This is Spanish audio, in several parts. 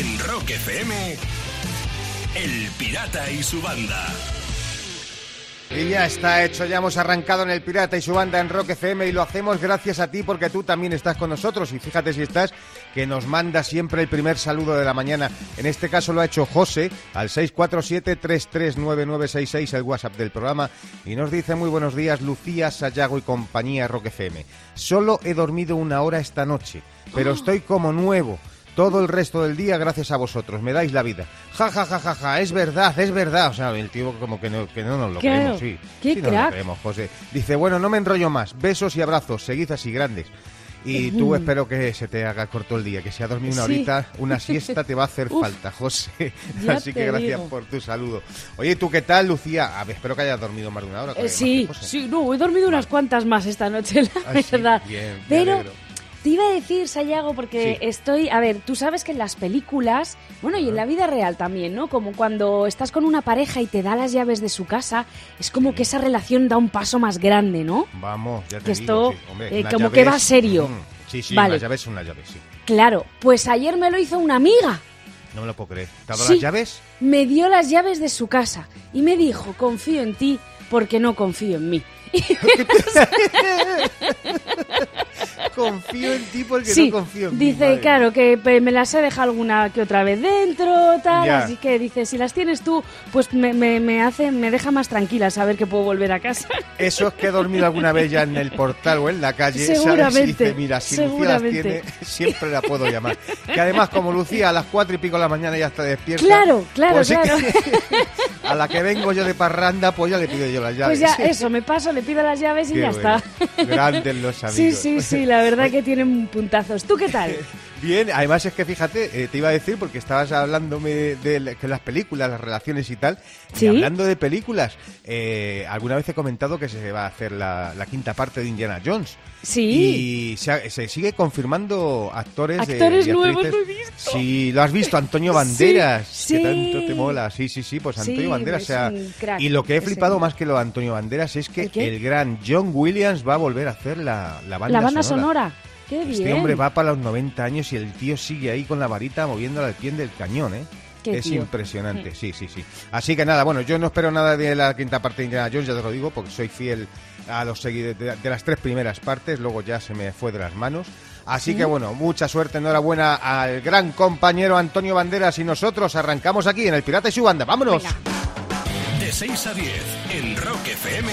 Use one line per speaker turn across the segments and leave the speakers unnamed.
En Rock FM, El Pirata y su banda.
Y ya está hecho, ya hemos arrancado en El Pirata y su banda en Rock FM y lo hacemos gracias a ti porque tú también estás con nosotros y fíjate si estás que nos manda siempre el primer saludo de la mañana. En este caso lo ha hecho José al 647-339966 el WhatsApp del programa y nos dice muy buenos días Lucía, Sayago y compañía Rock FM. Solo he dormido una hora esta noche, pero estoy como nuevo todo el resto del día gracias a vosotros, me dais la vida. Ja, ja, ja, ja, ja, es verdad, es verdad. O sea, el tío como que no, que no nos lo
Claro,
creemos, sí.
qué
Sí nos lo
crack.
creemos, José. Dice, bueno, no me enrollo más, besos y abrazos, seguid así grandes. Y tú espero que se te haga corto el día, que si has dormido una
Sí.
horita, una siesta te va a hacer
Uf,
falta, José. Así que gracias
digo.
por tu saludo. Oye, ¿tú qué tal, Lucía? A ver, espero que hayas dormido más de una hora.
Eh, sí, sí, no, he dormido unas cuantas más esta noche, la
Ah, sí,
verdad.
bien,
Pero. Te iba a decir, Sayago, porque
Sí.
estoy, a ver, tú sabes que en las películas, bueno, y en la vida real también, ¿no? Como cuando estás con una pareja y te da las llaves de su casa, es como que esa relación da un paso más grande, ¿no?
Vamos, ya te
Que
digo,
esto,
sí, hombre,
eh, como que va serio.
mm, Sí, sí,
Vale.
unas llaves son unas llaves, sí.
Claro, pues ayer me lo hizo una amiga.
No me lo puedo creer. ¿Te ha dado las llaves?
Me dio las llaves de su casa y me dijo, confío en ti porque no confío en mí.
confío en ti porque
sí,
no confío en
dice, claro, que me las he dejado alguna que otra vez dentro, tal,
Ya.
así que dice, si las tienes tú, pues me, me, me hace, me deja más tranquila saber que puedo volver a casa.
Eso es que he dormido alguna vez ya en el portal o en la calle, ¿sabes? Y
Seguramente,
dice, mira, si Lucía las tiene, siempre la puedo llamar. Que además, como Lucía a las cuatro y pico de la mañana ya está despierta.
Claro, claro,
pues
claro.
que a la que vengo yo de parranda, pues ya le pido yo las llaves.
Pues ya, eso, me paso, le pido las llaves y
Qué
ya
bueno.
está.
Grandes los amigos.
Sí, sí, sí, la verdad que tienen puntazos. ¿Tú qué tal?
Bien, además es que fíjate, eh, te iba a decir, porque estabas hablándome de, que las películas, las relaciones y tal,
Sí.
y hablando de películas, eh, alguna vez he comentado que se va a hacer la, la quinta parte de Indiana Jones.
Sí.
Y se, se sigue confirmando actores, de-
Actores
y
nuevos,
actrices.
lo he visto.
Sí, lo has visto, Antonio Banderas,
Sí,
que tanto te mola. Sí, sí, sí, pues
Sí,
Antonio Banderas. o sea,
crack,
y lo que he flipado más que lo de Antonio Banderas es que
el
gran John Williams va a volver a hacer la, la banda
La banda
sonora.
sonora. Qué bien.
Este hombre va para los 90 años y el tío sigue ahí con la varita moviéndola al pie del cañón, ¿eh?
Qué
es
tío.
impresionante, sí, sí, sí. Así que nada, bueno, yo no espero nada de la quinta parte de Indiana Jones, ya te lo digo, porque soy fiel a los seguidores de, de las tres primeras partes, luego ya se me fue de las manos. Así que bueno, mucha suerte, enhorabuena al gran compañero Antonio Banderas y nosotros arrancamos aquí en El Pirata y su banda. ¡Vámonos!
Venga.
De 6 a 10 en Rock FM,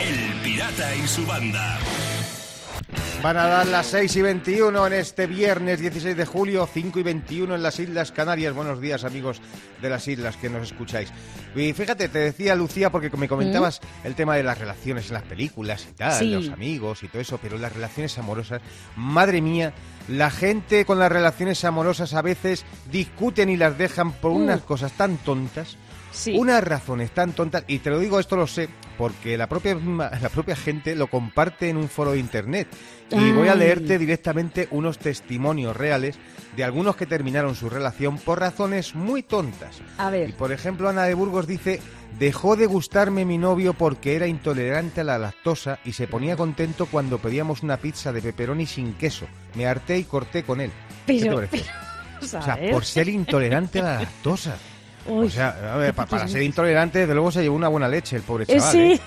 El Pirata y su banda.
Van a dar las 6 y 21 en este viernes 16 de julio, 5 y 21 en las Islas Canarias. Buenos días, amigos de las islas que nos escucháis. Y fíjate, te decía Lucía, porque me comentabas el tema de las relaciones en las películas y tal,
Sí.
los amigos y todo eso, pero las relaciones amorosas, madre mía, la gente con las relaciones amorosas a veces discuten y las dejan por unas cosas tan tontas.
Sí.
Unas razones tan tontas, y te lo digo, esto lo sé, porque la propia, la propia gente lo comparte en un foro de internet. Y voy a leerte directamente unos testimonios reales de algunos que terminaron su relación por razones muy tontas.
A ver.
Y por ejemplo, Ana de Burgos dice, dejó de gustarme mi novio porque era intolerante a la lactosa y se ponía contento cuando pedíamos una pizza de pepperoni sin queso. Me harté y corté con él. O sea, por ser intolerante a la lactosa.
Uy.
O sea, a ver, pa- para ser intolerante, desde luego se llevó una buena leche el pobre
Eh,
chaval.
sí.
¿eh?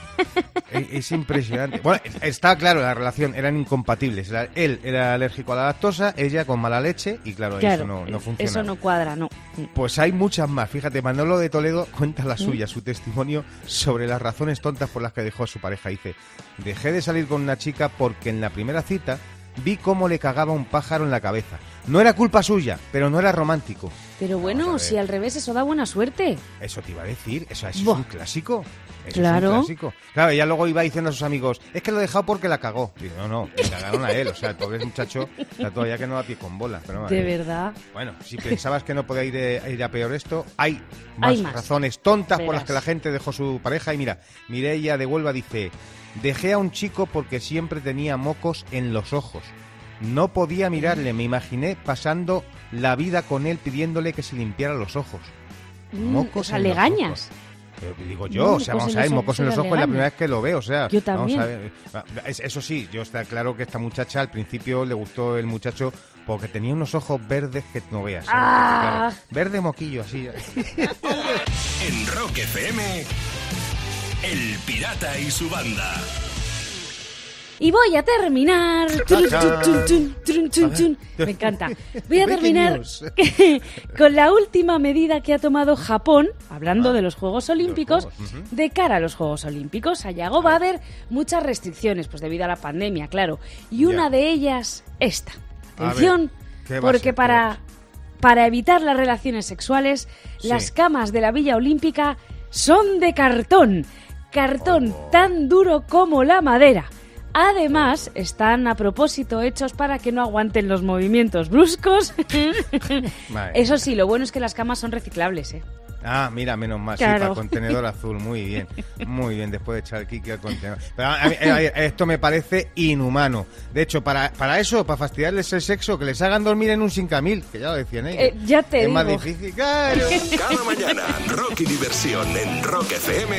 Es, es impresionante. Bueno, está claro, la relación eran incompatibles. Él era alérgico a la lactosa, ella con mala leche, y claro,
Claro,
eso no, no funciona.
Eso no cuadra, no.
Pues hay muchas más. Fíjate, Manolo de Toledo cuenta
¿Mm?
la suya, su testimonio sobre las razones tontas por las que dejó a su pareja. Dice, dejé de salir con una chica porque en la primera cita vi cómo le cagaba un pájaro en la cabeza. No era culpa suya, pero no era romántico.
Pero bueno, si al revés eso da buena suerte.
Eso te iba a decir, eso, eso es un clásico. Eso
Claro.
Es un clásico. Claro, ella luego iba diciendo a sus amigos, es que lo he dejado porque la cagó. Digo, no, no, le cagaron a él. O sea, el pobre muchacho está todavía que no da pie con bola. Pero,
De verdad.
Bueno, si pensabas que no podía ir, ir a peor esto, hay más,
Hay más.
razones tontas por las que la gente dejó su pareja. Y mira, Mireia de Huelva dice, dejé a un chico porque siempre tenía mocos en los ojos. No podía mirarle, me imaginé pasando la vida con él pidiéndole que se limpiara los ojos.
Mm,
Mocos
o sea,
en
le
los
gañas.
ojos. Pero digo yo,
No,
o sea,
mocos
vamos
en
a ver,
los
mocos en
ojos
los ojos es la primera vez que lo veo, o sea,
Yo
vamos
también.
a ver. Es- Eso sí, yo está claro que esta muchacha al principio le gustó el muchacho porque tenía unos ojos verdes que no veas. ¿sabes?
Ah.
Claro, verde moquillo, así.
En Rock FM, El Pirata y su banda.
Y voy a terminar. Tun. Me encanta. Voy a terminar con la última medida que ha tomado Japón, hablando de los Juegos Olímpicos,
Ah. Juegos,
de cara a los Juegos Olímpicos. Sayago va a haber muchas restricciones, pues debido a la pandemia, claro. Y una de ellas, esta.
Ver,
Atención,
¿qué va a
porque para, para evitar las relaciones sexuales,
Sí.
las camas de la Villa Olímpica son de cartón. Cartón
Oh.
tan duro como la madera. Además, están a propósito hechos para que no aguanten los movimientos bruscos. Eso sí, lo bueno es que las camas son reciclables, ¿eh?
Ah, mira, menos mal, sí,
Claro.
para el contenedor azul, muy bien, muy bien, después de echar el kiki al contenedor. Pero a mí, eh, esto me parece inhumano. De hecho, para, para eso, para fastidiarles el sexo, que les hagan dormir en un 5000, que ya lo decían ellos.
Eh, ya te
es más
digo.
difícil, claro.
Cada mañana, Rock y diversión en Rock FM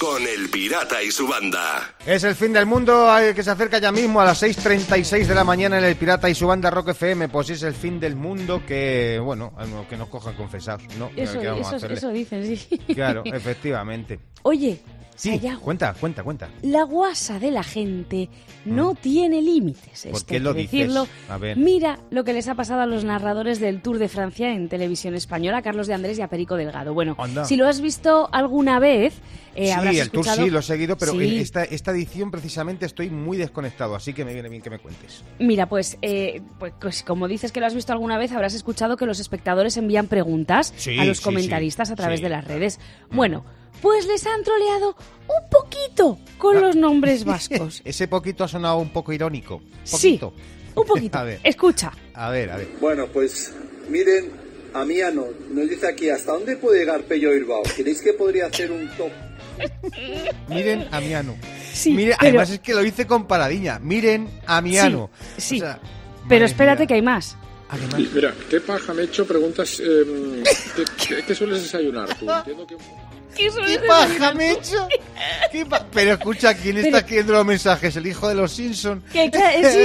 con El Pirata y su banda.
Es el fin del mundo que se acerca ya mismo a las 6.36 de la mañana en el Pirata y su banda Rock FM. Pues es el fin del mundo que, bueno, que nos cojan confesados, ¿no?
Eso,
¿Qué vamos a
eso, eso dicen, sí.
Claro, efectivamente.
Oye,
Sí,
Sayago,
cuenta, cuenta, cuenta.
la guasa de la gente no tiene límites.
Mm. ¿Por
esto
qué
hay
lo
que
dices?
decirlo.
A ver.
Mira lo que les ha pasado a los narradores del Tour de Francia en televisión española, a Carlos de Andrés y a Perico Delgado. Bueno,
Anda.
si lo has visto alguna vez, eh, habrás
sí, el tour sí, lo he seguido, pero
Sí.
esta, esta edición precisamente estoy muy desconectado, así que me viene bien que me cuentes.
Mira, pues, eh, pues, pues como dices que lo has visto alguna vez, habrás escuchado que los espectadores envían preguntas
Sí,
a los comentaristas a través de las redes. Bueno, pues les han troleado un poquito con
Ah.
los nombres vascos.
Ese poquito ha sonado un poco irónico.
Sí,
Poquito.
un poquito.
a ver,
Escucha.
a ver, a ver.
Bueno, pues miren, Amiano nos dice aquí, ¿hasta dónde puede llegar Pello Bilbao? ¿Creéis que podría hacer un top?
Miren a Miano.
Sí,
Miren,
pero-
además es que lo hice con paradiña. Miren a Miano.
Sí, sí.
O sea,
Pero espérate
mía.
que hay más.
Además,
Mira, ¿qué paja me he hecho? Preguntas. eh, ¿qué, qué, qué sueles desayunar tú? Entiendo que.
¿Qué paja me he hecho? ¿Qué pa- Pero escucha, ¿quién está
Pero-
escribiendo los mensajes? ¿El hijo de los Simpson?
Que,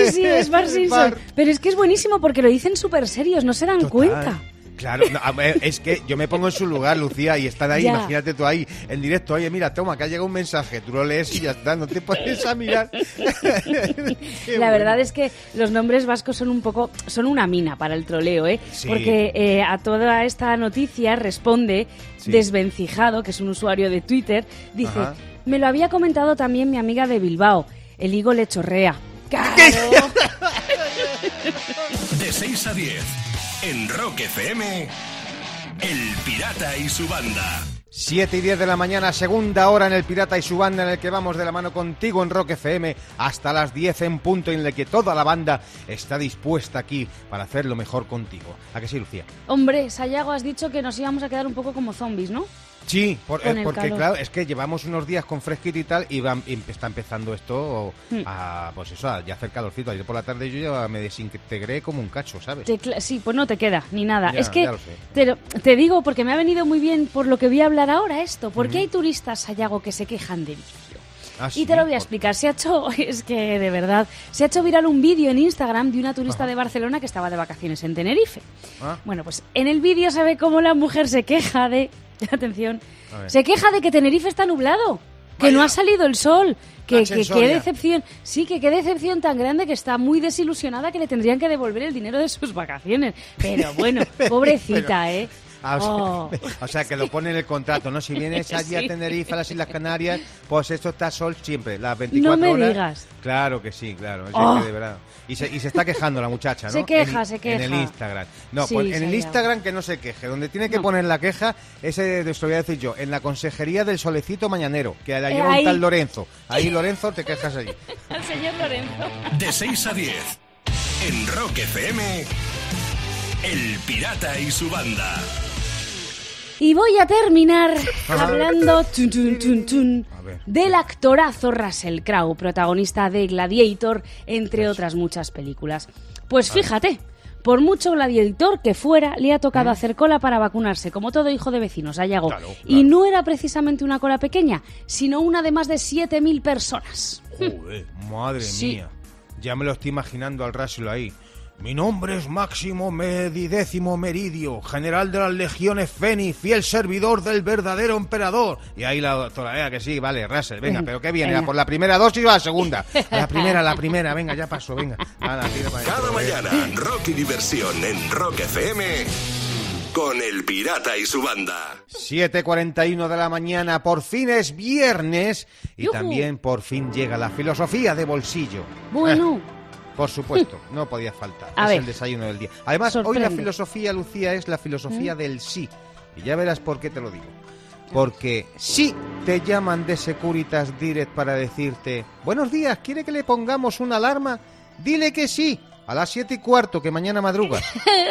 sí, sí, es Bart Simpson. Pero es que es buenísimo porque lo dicen súper serios, no se dan
Total.
cuenta.
Claro, no, es que yo me pongo en su lugar, Lucía, y están ahí,
Ya.
imagínate tú ahí, en directo, oye, mira, toma, que ha llegado un mensaje, tú lo lees y ya está, no te pones a mirar.
La verdad es que los nombres vascos son un poco, son una mina para el troleo, ¿eh?
Sí.
Porque eh, a toda esta noticia responde
Sí.
Desvencijado, que es un usuario de Twitter, dice,
Ajá.
me lo había comentado también mi amiga de Bilbao, el higo le chorrea. ¡Claro!
De 6 a 10 en Rock FM, El Pirata y su banda.
7 y 10 de la mañana, segunda hora en el Pirata y su banda, en el que vamos de la mano contigo en Rock FM hasta las 10 en punto, en el que toda la banda está dispuesta aquí para hacer lo mejor contigo. ¿A que sí, Lucía?
Hombre, Sayago, has dicho que nos íbamos a quedar un poco como zombies, ¿no?
Sí, por- eh, porque
calor.
claro, es que llevamos unos días con fresquito y tal y, va- y está empezando esto
Hmm.
a, pues eso, a ya hacer calorcito. Ayer por la tarde yo ya me desintegré como un cacho, ¿sabes?
Te sí, pues no te queda ni nada.
Ya,
es que te, te digo porque me ha venido muy bien por lo que voy a hablar ahora esto. Porque hay turistas, Sayago, que se quejan de vicio.
Ah,
Y te lo voy a explicar. Se ha hecho, es que de verdad, se ha hecho viral un vídeo en Instagram de una turista de Barcelona que estaba de vacaciones en Tenerife.
Ah.
Bueno, pues en el vídeo se ve cómo la mujer se queja de, atención, se queja de que Tenerife está nublado, que
Vaya.
no ha salido el sol, que, qué decepción, sí, que qué decepción tan grande que está muy desilusionada que le tendrían que devolver el dinero de sus vacaciones. Pero bueno, pobrecita, ¿eh?
Ah, o, sea,
Oh.
o sea, que lo pone en el contrato, ¿no? Si vienes allí a. Tenerife, a las Islas Canarias, pues esto está sol siempre, las 24
me
horas.
digas.
Claro que sí, claro. es
Oh.
que de verdad. Y se, y se está quejando la muchacha, ¿no?
Se queja,
En-
se
En el
queja.
Instagram. No,
Sí,
pues en el. Instagram que no se queje. Donde tiene que
No.
poner la queja, ese te lo voy a decir yo, en la consejería del solecito mañanero, que la
Eh,
lleva un
ahí.
tal Lorenzo. Ahí, Lorenzo, te quejas allí.
Al señor Lorenzo.
De 6 a 10 en Rock FM, El Pirata y su banda.
Y voy a terminar hablando tun, tun, tun, del actorazo Russell Crowe, protagonista de Gladiator, entre otras muchas películas. Pues fíjate, por mucho gladiator que fuera, le ha tocado hacer cola para vacunarse, como todo hijo de vecinos, Ayago.
Claro,
Y no era precisamente una cola pequeña, sino una de más de 7.000 personas.
Joder, madre
Sí.
mía. Ya me lo estoy imaginando al Russell ahí. Mi nombre es Máximo Medidécimo Meridio, general de las legiones Feni, fiel servidor del verdadero emperador. Y ahí la doctora, eh, que sí, vale, Russell, venga, pero ¿qué viene? ¿A. ¿Por la primera dosis o a la segunda? A la primera, a la primera, venga, ya pasó, venga. Tira para
Cada mañana,
venga.
Rocky Diversión en Rock FM con El Pirata y su banda.
7.41 de la mañana, por fin es viernes y también por fin llega la filosofía de bolsillo.
Bueno,
Eh, por supuesto, no podía faltar.
A
es
ver.
el desayuno del día. Además, hoy la.
¿Mm?
filosofía, Lucía, es la filosofía del sí. Y ya verás por qué te lo digo. Porque si te llaman de Securitas Direct para decirte, buenos días, ¿quiere que le pongamos una alarma? Dile que sí, a las siete y cuarto, que mañana madrugas.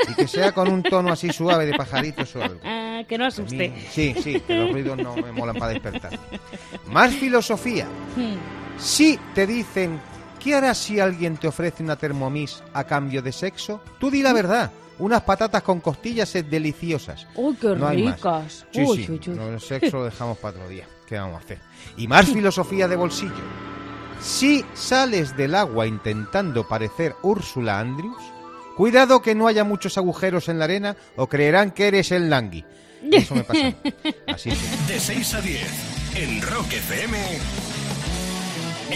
Y que sea con un tono así suave de pajaritos o algo.
ah, que no asuste.
Sí, sí, que los ruidos no me molan para despertar. Más filosofía.
Hmm.
Si te dicen, ¿qué harás si alguien te ofrece una Thermomix a cambio de sexo? Tú di la verdad. Unas patatas con costillas es deliciosas.
Uy, qué
No hay más.
ricas.
Sí,
Uy,
sí,
uy, uy.
no, el sexo lo dejamos para otro día. ¿Qué vamos a hacer? Y más filosofía de bolsillo. Si sales del agua intentando parecer Úrsula Andrews, cuidado que no haya muchos agujeros en la arena o creerán que eres el Langui. Eso me pasa. Así es.
De 6 a 10 en Rock FM.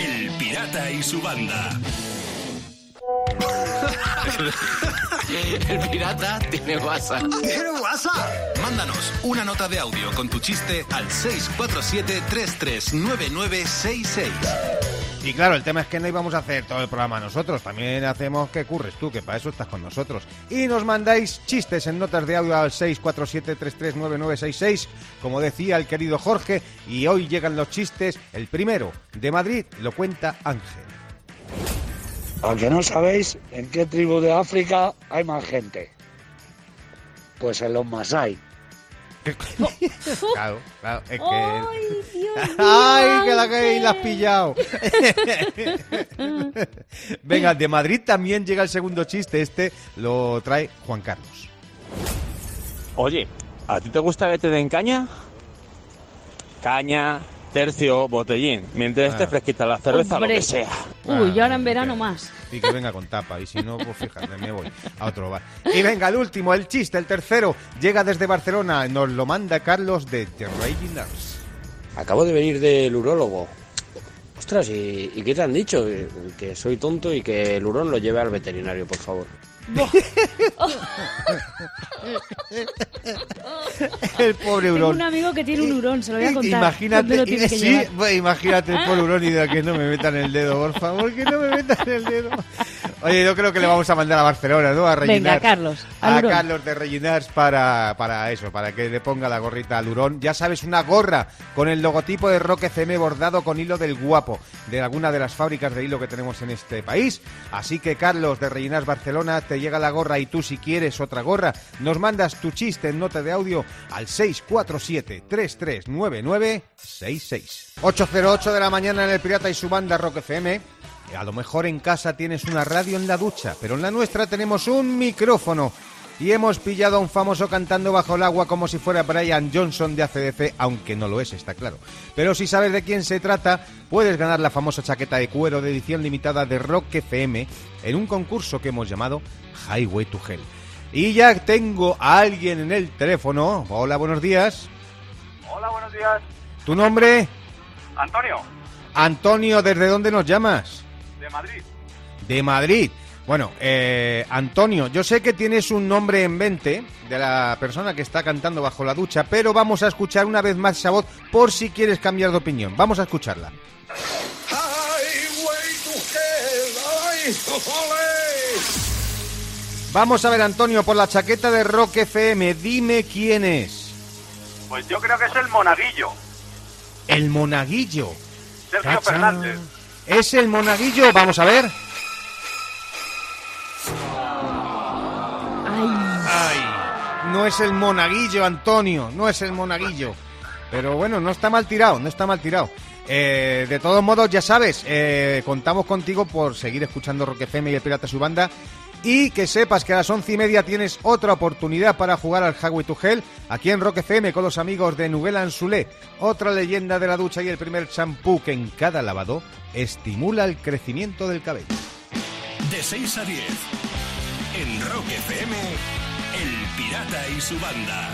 El Pirata y su banda.
El pirata tiene WhatsApp.
¿Tiene WhatsApp?
Mándanos una nota de audio con tu chiste al 647-339966.
Y claro, el tema es que no íbamos a hacer todo el programa nosotros, también hacemos que curres tú, que para eso estás con nosotros. Y nos mandáis chistes en notas de audio al 647339966, como decía el querido Jorge, y hoy llegan los chistes. El primero, de Madrid, lo cuenta Ángel.
Aunque no sabéis en qué tribu de África hay más gente. Pues en los Masai.
Claro, claro, es que...
¡Ay, Dios mío,
¡Ay, que la, que la has pillado! Venga, de Madrid también llega el segundo chiste. Este lo trae Juan Carlos.
Oye, ¿a ti te gusta que te den caña? Caña, tercio, botellín. Mientras esté
Ah.
fresquita la cerveza,
Hombre.
lo que sea.
Uy, y ahora en
Ah,
verano más.
Y que venga con tapa, y si no, pues fíjate, me voy a otro bar. Y venga, el último, el chiste, el tercero, llega desde Barcelona, nos lo manda Carlos de The Raging Nurse.
Acabo de venir del urólogo. Ostras, ¿y, y qué te han dicho? Que, que soy tonto y que el hurón lo lleve al veterinario, por favor.
El pobre
Tengo
hurón.
un amigo que tiene un hurón, se lo voy a contar.
Imagínate,
¿Dónde lo tiene que
sí, imagínate el pobre hurón y de que no me metan el dedo, por favor, que no me metan el dedo. Oye, yo creo que le vamos a mandar a Barcelona, ¿no? A rellenar.
Venga, Carlos, al
A. Carlos de Rellinars para, para eso, para que le ponga la gorrita al hurón. Ya sabes, una gorra con el logotipo de Rock FM bordado con hilo del guapo de alguna de las fábricas de hilo que tenemos en este país. Así que, Carlos de Rellinars Barcelona, te llega la gorra y tú, si quieres otra gorra, nos mandas tu chiste en nota de audio al 647-3399-66. 808 de la mañana en el Pirata y su banda Rock FM. A lo mejor en casa tienes una radio en la ducha, pero en la nuestra tenemos un micrófono. Y hemos pillado a un famoso cantando bajo el agua como si fuera Brian Johnson de ACDC, aunque no lo es, está claro. Pero si sabes de quién se trata, puedes ganar la famosa chaqueta de cuero de edición limitada de Rock FM en un concurso que hemos llamado Highway to Hell. Y ya tengo a alguien en el teléfono. Hola, buenos días.
Hola, buenos días.
¿Tu nombre?
Antonio,
Antonio, ¿desde dónde nos llamas?
De Madrid.
De Madrid. Bueno, eh, Antonio, yo sé que tienes un nombre en mente de la persona que está cantando bajo la ducha, pero vamos a escuchar una vez más esa voz por si quieres cambiar de opinión. Vamos a escucharla. Vamos a ver, Antonio, por la chaqueta de Rock FM, dime quién es.
Pues yo creo que es el monaguillo,
El monaguillo.
Sergio. Fernández.
¿Es el monaguillo? Vamos a ver.
Ay,
Ay, no es el monaguillo, Antonio, no es el monaguillo. Pero bueno, no está mal tirado, no está mal tirado. Eh, de todos modos, ya sabes, eh, contamos contigo por seguir escuchando Rock FM y el Pirata su banda. Y que sepas que a las once y media tienes otra oportunidad para jugar al Highway to Hell aquí en Rock FM con los amigos de Nugela Anzulé, otra leyenda de la ducha y el primer champú que en cada lavado estimula el crecimiento del cabello.
De 6 a 10. En Rock FM, El Pirata y su banda.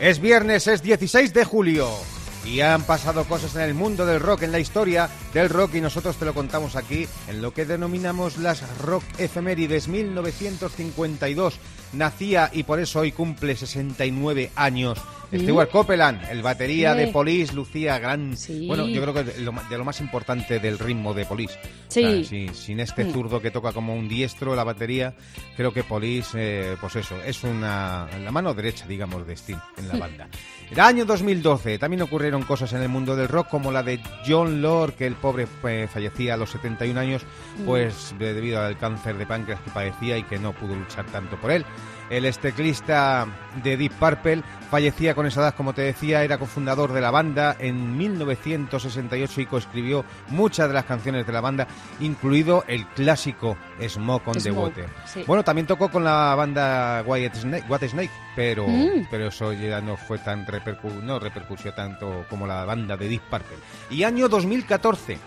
Es viernes, es 16 de julio. Y han pasado cosas en el mundo del rock, en la historia del rock, y nosotros te lo contamos aquí en lo que denominamos las Rock Efemérides 1952. Nacía y por eso hoy cumple 69 años.
¿Mm?
Stewart Copeland, el batería
Sí.
de Police, lucía gran.
Sí.
Bueno, yo creo que de lo, de lo más importante del ritmo de Police.
Sí.
sí, sin este
Mm.
zurdo que toca como un diestro la batería, creo que Police, eh, pues eso, es una la mano derecha, digamos, de Sting en la banda. El año 2012 también ocurrieron cosas en el mundo del rock, como la de John Lord, que el pobre eh, fallecía a los 71 años, pues de- debido al cáncer de páncreas que padecía y que no pudo luchar tanto por él. El esteclista de Deep Purple fallecía con esa edad, como te decía, era cofundador de la banda en 1968 y coescribió muchas de las canciones de la banda, incluido el clásico Smoke on the Water.
sí.
Bueno, también tocó con la banda White Snake, White Snake pero,
Mm.
pero eso ya no fue tan repercu no repercutió tanto como la banda de Deep Purple. Y año 2014.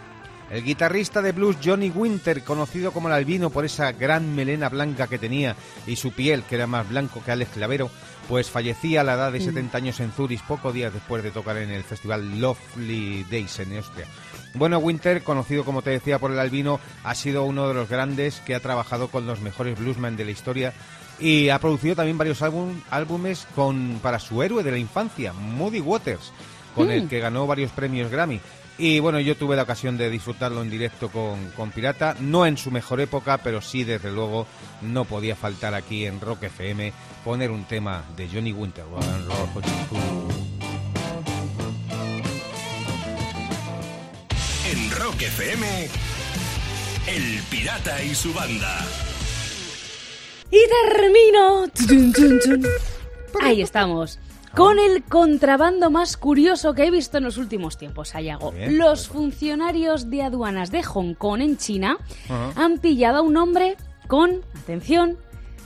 El guitarrista de blues Johnny Winter, conocido como el albino por esa gran melena blanca que tenía y su piel, que era más blanco que Alex Clavero, pues fallecía a la edad de
Mm.
70 años en Zurich, pocos días después de tocar en el festival Lovely Days en Austria. Bueno, Winter, conocido como te decía por el albino, ha sido uno de los grandes que ha trabajado con los mejores bluesmen de la historia y ha producido también varios álbum- álbumes con, para su héroe de la infancia, Moody Waters, con
Mm.
el que ganó varios premios Grammy. Y bueno, yo tuve la ocasión de disfrutarlo en directo con, con Pirata, no en su mejor época, pero sí, desde luego, no podía faltar aquí en Rock FM poner un tema de Johnny Winter.
En Rock FM, El Pirata y su banda.
Y termino. Ahí estamos. Con el contrabando más curioso que he visto en los últimos tiempos, Ayago.
Bien.
Los funcionarios de aduanas de Hong Kong, en China, han pillado a un hombre con, atención,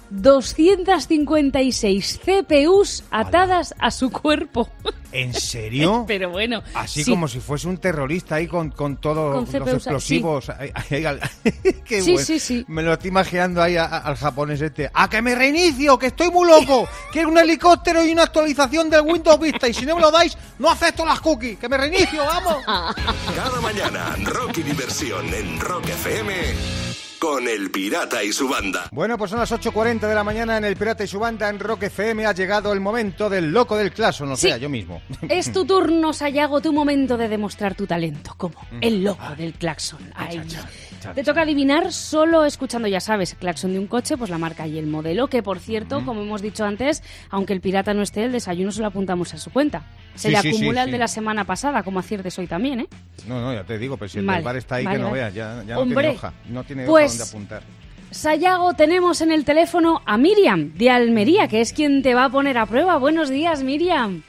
256 CPUs atadas a su cuerpo.
¿En serio?
Pero bueno.
Así
sí.
como si fuese un terrorista ahí con, con todos
Con
los explosivos. Al- Qué
Sí,
bueno.
sí, sí.
Me lo estoy imaginando ahí a- a- al japonés este. ¡A que me reinicio! ¡Que estoy muy loco! ¡Quiero un helicóptero y una actualización del Windows Vista! Y si no me lo dais, no acepto las cookies. ¡Que me reinicio! ¡Vamos!
Cada mañana, rock y diversión en Rock FM con El Pirata y su banda.
Bueno, pues son las 8.40 de la mañana en El Pirata y su banda en Rock FM. Ha llegado el momento del loco del claso, no
Sí.
sea yo mismo.
Es tu turno, Sayago, tu momento de demostrar tu talento, como
Mm.
el loco del claxon. Ay. Te toca adivinar solo escuchando, ya sabes, el claxon de un coche, pues la marca y el modelo, que por cierto,
Mm.
como hemos dicho antes, aunque el pirata no esté, el desayuno se lo apuntamos a su cuenta. Se
Sí,
le
sí, sí,
acumula el
sí.
de la semana pasada, como aciertes hoy también, ¿eh?
No, no, ya te digo, pero si el
Vale,
del bar está ahí,
vale,
que no
vale.
veas, ya, ya no
Hombre,
tiene hoja. No tiene
pues-
hoja donde apuntar.
Sayago, tenemos en el teléfono a Miriam, de Almería, que es quien te va a poner a prueba. Buenos días, Miriam.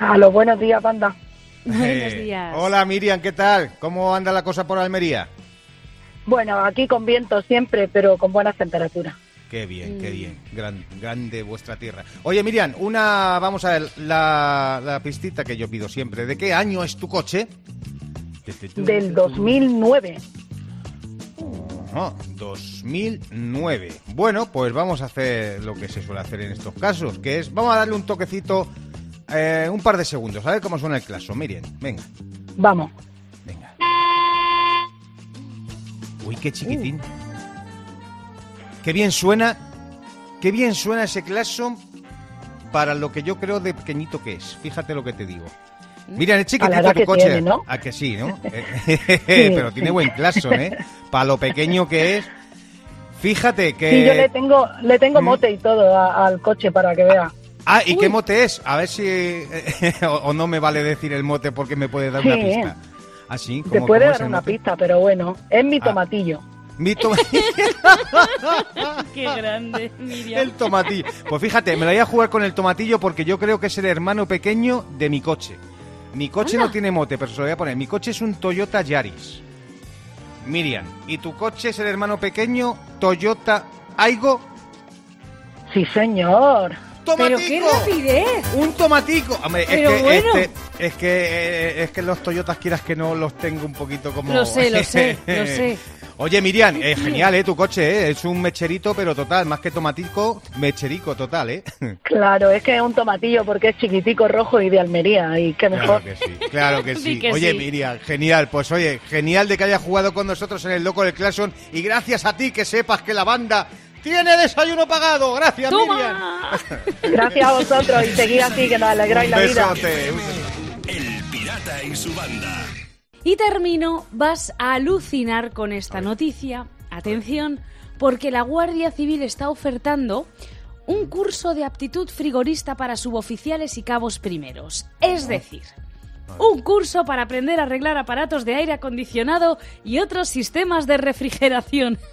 A los buenos días, banda.
Buenos
Eh,
días.
Hola Miriam, ¿qué tal? ¿Cómo anda la cosa por Almería?
Bueno, aquí con viento siempre, pero con buenas temperaturas.
Qué bien,
Mm.
qué bien. Gran, grande vuestra tierra. Oye, Miriam, una, vamos a ver, la, la pistita que yo pido siempre. ¿De qué año es tu coche?
Del 2009.
Ajá, 2009. Bueno, pues vamos a hacer lo que se suele hacer en estos casos, que es, vamos a darle un toquecito, eh, un par de segundos, a ver cómo suena el claso. Miriam, venga.
Vamos.
Uy, qué chiquitín. Qué bien suena, qué bien suena ese claxon para lo que yo creo de pequeñito que es. Fíjate lo que te digo. Mira, es chiquitito tu
que
coche.
tiene, ¿no?
A que sí, ¿no? Pero tiene buen claxon, ¿eh? Para lo pequeño que es. Fíjate que...
Sí, yo le tengo, le tengo mote y todo a- al coche para que vea.
Ah, ¿y qué mote es? A ver si... o, no me vale decir el mote porque me puede dar una
Sí.
Pista. ¿Ah?
Te
¿Cómo-
puede dar una pista, pero bueno, es mi
Ah.
tomatillo.
Mi to-
Qué grande, Miriam.
el tomatillo. Pues fíjate, me lo voy a jugar con el tomatillo porque yo creo que es el hermano pequeño de mi coche. Mi coche
Anda.
no tiene mote, pero se lo voy a poner. Mi coche es un Toyota Yaris. Miriam, ¿y tu coche es el hermano pequeño Toyota Aigo?
Sí, señor.
Tomatico!
¡Pero qué rapidez!
¡Un tomatico! Hombre, es
Pero
que,
bueno.
este- es que eh, es que los Toyotas quieras que no los tengo un poquito como.
Lo sé, lo sé, lo sé.
Oye, Miriam, eh, genial, ¿eh? Tu coche, ¿eh? Es un mecherito, pero total, más que tomatico, mecherico total, ¿eh?
Claro, es que es un tomatillo porque es chiquitico, rojo y de Almería. Y qué mejor.
Claro que sí, claro que
Sí
sí.
que
oye,
sí.
Miriam, genial. Pues oye, genial de que haya jugado con nosotros en el Loco del Claxon y gracias a ti que sepas que la banda tiene desayuno pagado. Gracias, Miriam.
Gracias a vosotros y seguid así, que nos alegráis la vida.
besote.
El pirata y su banda.
Y termino, vas a alucinar con esta noticia. Atención, porque la Guardia Civil está ofertando un curso de aptitud frigorista para suboficiales y cabos primeros. Es decir, un curso para aprender a arreglar aparatos de aire acondicionado y otros sistemas de refrigeración.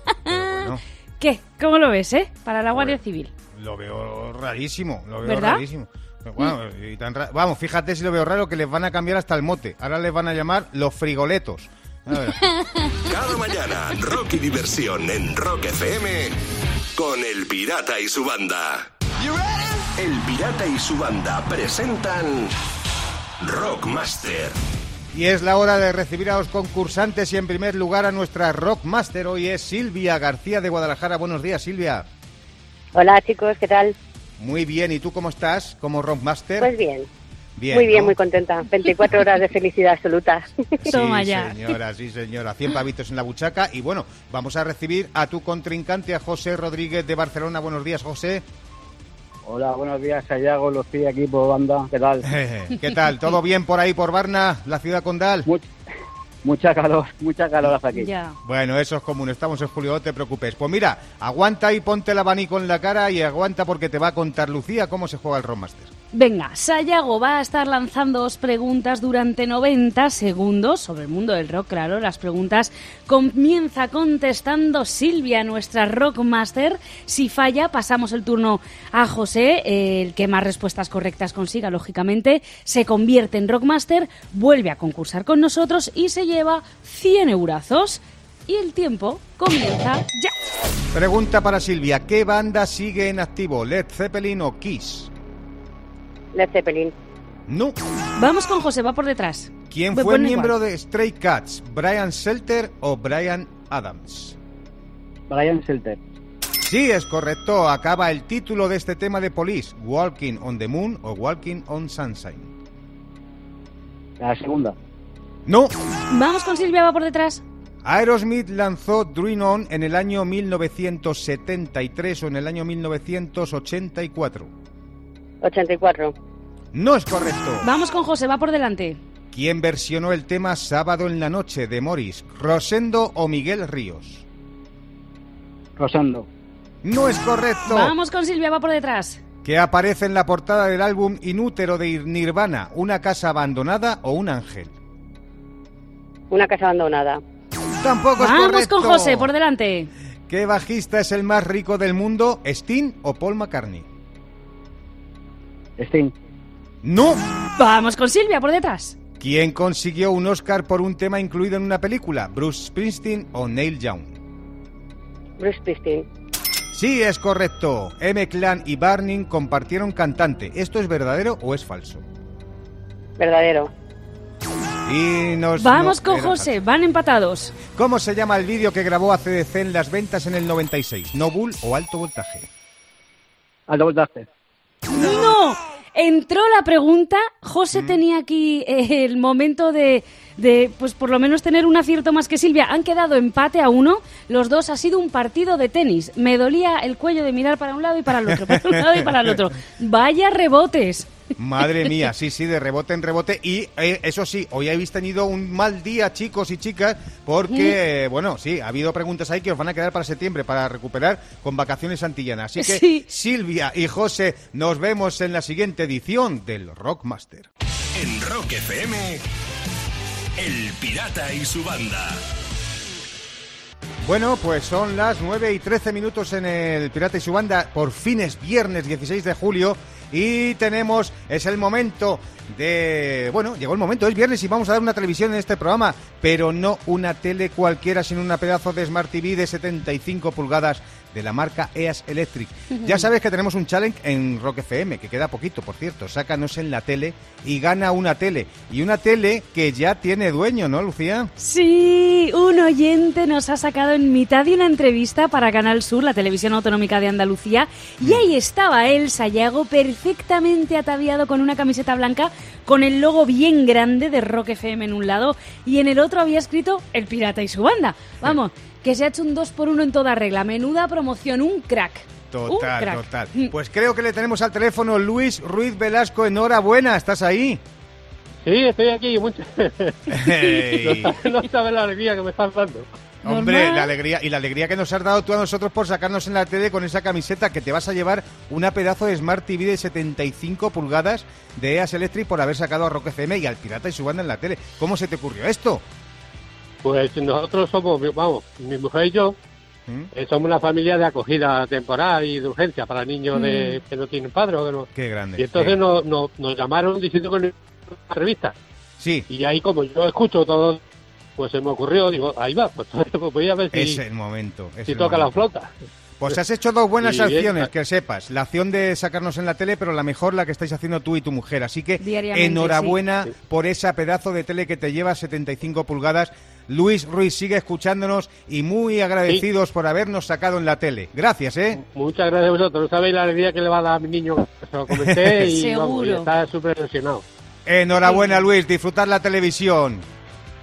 ¿Qué? ¿Cómo lo ves, eh? Para la Guardia Civil.
Lo veo rarísimo, lo veo
¿Verdad?
rarísimo. Bueno, y tan ra- Vamos, fíjate si lo veo raro que les van a cambiar hasta el mote. Ahora les van a llamar los frigoletos. A ver.
Cada mañana, rock y diversión en Rock FM con El Pirata y su banda. El Pirata y su banda presentan Rockmaster.
Y es la hora de recibir a los concursantes y en primer lugar a nuestra Rockmaster. Hoy es Silvia García de Guadalajara. Buenos días, Silvia.
Hola chicos, ¿qué tal?
Muy bien, ¿y tú cómo estás como Rockmaster?
Pues bien.
Bien,
muy bien,
¿no?
muy contenta. 24 horas de felicidad absoluta.
Sí, señora, sí, señora. 100 pavitos en la buchaca. Y bueno, vamos a recibir a tu contrincante, a José Rodríguez de Barcelona. Buenos días, José.
Hola, buenos días, Sayago, Lucía, equipo, banda. ¿Qué tal?
¿Qué tal? ¿Todo bien por ahí, por Varna, la ciudad condal?
Mucha calor, mucha calor hasta aquí.
Bueno, eso es común. Estamos en julio, no te preocupes. Pues mira, aguanta y ponte el abanico en la cara y aguanta porque te va a contar Lucía cómo se juega el Rockmaster.
Venga, Sayago va a estar lanzándoos preguntas durante 90 segundos sobre el mundo del rock, claro. Las preguntas comienza contestando Silvia, nuestra Rockmaster. Si falla, pasamos el turno a José, el que más respuestas correctas consiga, lógicamente, se convierte en Rockmaster, vuelve a concursar con nosotros y se lleva 100 eurazos. Y el tiempo comienza ya.
Pregunta para Silvia, ¿qué banda sigue en activo? ¿Led Zeppelin o Kiss?
Led Zeppelin.
No.
Vamos con José, va por detrás.
¿Quién
Me
fue miembro
igual.
de Stray Cats? ¿Brian Selter o Brian Adams?
Brian Selter.
Sí, es correcto. Acaba el título de este tema de Police. ¿Walking on the Moon o Walking on Sunshine?
La segunda.
No.
Vamos con Silvia, va por detrás.
Aerosmith lanzó Dream On en el año 1973 o en el año 1984.
84.
No es correcto.
Vamos con José, va por delante.
¿Quién versionó el tema Sábado en la Noche de Morris? ¿Rosendo o Miguel Ríos?
Rosendo.
No es correcto.
Vamos con Silvia, va por detrás.
que aparece en la portada del álbum Inútero de Nirvana, una casa abandonada o un ángel.
Una casa abandonada.
Tampoco es
Vamos
correcto.
con José, por delante.
¿Qué bajista es el más rico del mundo, Sting o Paul McCartney?
Sting.
No.
Vamos con Silvia, por detrás.
¿Quién consiguió un Oscar por un tema incluido en una película, Bruce Springsteen o Neil Young?
Bruce Springsteen.
Sí, es correcto. M. Clan y Barney compartieron cantante. ¿Esto es verdadero o es falso?
Verdadero.
Y nos
Vamos
no-
con José, van empatados.
¿Cómo se llama el vídeo que grabó ACDC en las ventas en el 96? ¿No Bull o alto voltaje?
Alto voltaje.
¡No! Entró la pregunta, José
Mm.
tenía aquí eh, el momento de, de, pues por lo menos tener un acierto más que Silvia. Han quedado empate a uno, los dos ha sido un partido de tenis. Me dolía el cuello de mirar para un lado y para el otro, para un lado y para el otro. Vaya rebotes.
Madre mía, sí, sí, de rebote en rebote. Y eh, eso sí, hoy habéis tenido un mal día, chicos y chicas, porque, eh, bueno, sí, ha habido preguntas ahí que os van a quedar para septiembre, para recuperar con vacaciones antillanas. Así que,
Sí.
Silvia y José, nos vemos en la siguiente edición del Rockmaster.
En Rock FM, El Pirata y su banda.
Bueno, pues son las 9 y 13 minutos en el Pirata y su banda. Por fin es viernes 16 de julio y tenemos, es el momento de... Bueno, llegó el momento, es viernes y vamos a dar una televisión en este programa, pero no una tele cualquiera, sino una pedazo de Smart TV de 75 pulgadas de la marca EAS Electric. Ya sabes que tenemos un challenge en Rock FM, que queda poquito, por cierto. Sácanos en la tele y gana una tele. Y una tele que ya tiene dueño, ¿no, Lucía?
Sí, un oyente nos ha sacado en mitad de una entrevista para Canal Sur, la televisión autonómica de Andalucía, y ahí estaba él, Sayago, perfectamente ataviado con una camiseta blanca con el logo bien grande de Rock FM en un lado y en el otro había escrito El Pirata y su banda. Vamos, que se ha hecho un 2 por 1 en toda regla. Menuda promoción, un crack. Un
Total,
crack.
total. Pues creo que le tenemos al teléfono Luis Ruiz Velasco. Enhorabuena, ¿estás ahí?
Sí, estoy aquí. Mucho...
Hey.
no, no sabes la alegría que me estás dando.
Hombre,
Normal.
la alegría y la alegría que nos has dado tú a nosotros por sacarnos en la tele con esa camiseta que te vas a llevar una pedazo de Smart TV de 75 pulgadas de EAS Electric por haber sacado a Rock FM y al Pirata y su banda en la tele. ¿Cómo se te ocurrió esto?
Pues nosotros somos, vamos, mi mujer y yo,
¿Mm?
eh, somos una familia de acogida temporal y de urgencia para niños de, que no tienen padre. o que no-
Qué grande.
Y entonces
Eh,
nos, nos, nos llamaron diciendo que una revista.
Sí.
Y ahí como yo escucho todo, pues se me ocurrió, digo, ahí va, pues, pues voy a ver si,
es el momento. es
si
el
toca la flota.
Pues has hecho dos buenas acciones, que sepas. La acción de sacarnos en la tele, pero la mejor la que estáis haciendo tú y tu mujer. Así que
Diariamente,
enhorabuena por esa pedazo de tele que te lleva 75 pulgadas. Luis Ruiz sigue escuchándonos y muy agradecidos por habernos sacado en la tele. Gracias, ¿eh?
Muchas gracias a vosotros. No sabéis la alegría que le va a dar a mi niño. Se lo comenté y, vamos, y
Seguro.
está súper emocionado.
Enhorabuena, Luis. Disfrutar la televisión.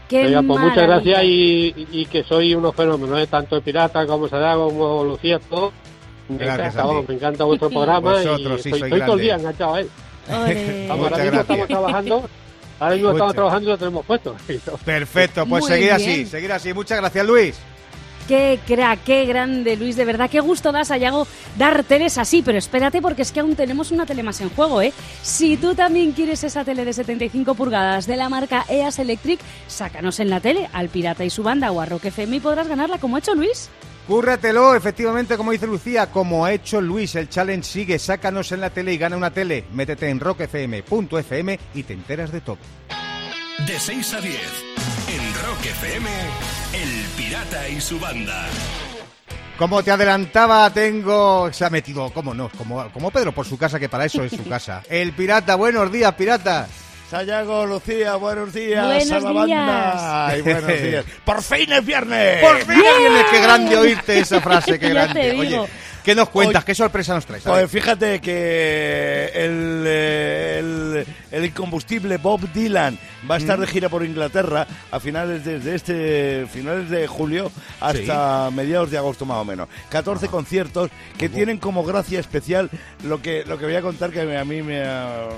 Qué
Oiga, pues muchas gracias y, y que soy unos fenómenos, ¿eh? tanto el Pirata como Sadago como Lucía, todo. Me
Gracias
encanta, vamos, me encanta vuestro programa
Vosotros
y
sí
estoy,
sois
estoy todo el día enganchado a él. Ahora mismo
gracias.
estamos trabajando, ahora mismo estamos trabajando y lo tenemos puesto.
Perfecto, pues
Muy
seguir así, seguir así. Muchas gracias, Luis.
Qué crack, qué grande, Luis, de verdad, qué gusto da, Sayago, dar teles así, pero espérate porque es que aún tenemos una tele más en juego, ¿eh? Si tú también quieres esa tele de 75 pulgadas de la marca EAS Electric, sácanos en la tele al Pirata y su banda o a Rock FM y podrás ganarla como ha hecho Luis.
Cúrratelo, efectivamente, como dice Lucía, como ha hecho Luis, el challenge sigue, sácanos en la tele y gana una tele. Métete en rockfm.fm y te enteras de todo.
De 6 a 10, en Rock FM, El Pirata y su banda.
Como te adelantaba, tengo... Se ha metido, cómo no, como, como Pedro por su casa, que para eso es su casa. El pirata, buenos días, pirata.
Sayago, Lucía, buenos días
Buenos
a la banda.
días.
Y buenos días. ¡Por fin es viernes!
Por fin vienes, qué grande oírte esa frase, qué
Ya te
grande.
digo.
Oye, ¿qué nos cuentas? ¿Qué sorpresa nos traes?
Pues fíjate que el, eh, el, el incombustible Bob Dylan va a estar
Mm.
de gira por Inglaterra a finales de, de este finales de julio hasta mediados de agosto más o menos. 14 conciertos que tienen como gracia especial lo que lo que voy a contar que a mí me ha,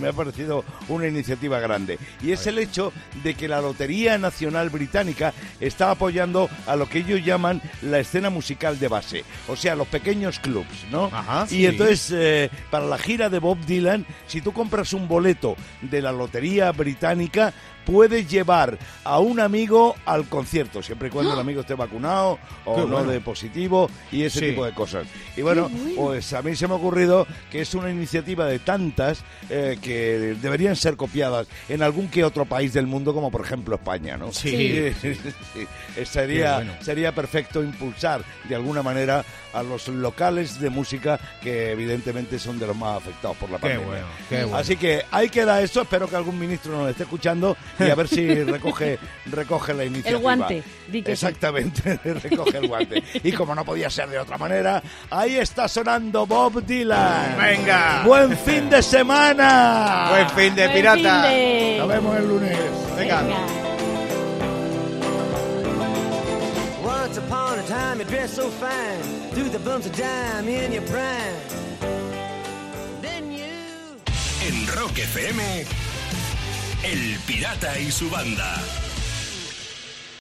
me ha parecido una iniciativa grande y es el hecho de que la Lotería Nacional Británica está apoyando a lo que ellos llaman la escena musical de base, o sea, los pequeños clubs, ¿no?
Ajá,
y entonces eh, para la gira de Bob Dylan, si tú compras un boleto de la Lotería Británica, puedes llevar a un amigo al concierto, siempre y cuando el amigo esté vacunado o
¡Ah! Qué
no
bueno.
de positivo y ese
Sí.
tipo de cosas. Y bueno, pues a mí se me ha ocurrido que es una iniciativa de tantas eh, que deberían ser copiadas en algún que otro país del mundo, como por ejemplo España, ¿no?
Sí.
Sí, Eh, Sería,
Qué bueno.
sería perfecto impulsar de alguna manera a los locales de música que evidentemente son de los más afectados por la
Qué
pandemia.
qué bueno.
Así que ahí queda eso, espero que algún ministro nos esté escuchando y a ver si recoge, recoge la iniciativa.
El guante, di que sí.
Exactamente, recoge el guante. Y como no podía ser de otra manera, ahí está sonando Bob Dylan.
Venga.
Buen fin de semana.
Buen fin de
Buen
pirata.
fin de-
Nos vemos el lunes.
Venga.
Once upon a time you dressed so fine, threw the bumps of dime in your prime. Then you.
En Rock FM, El Pirata y su banda.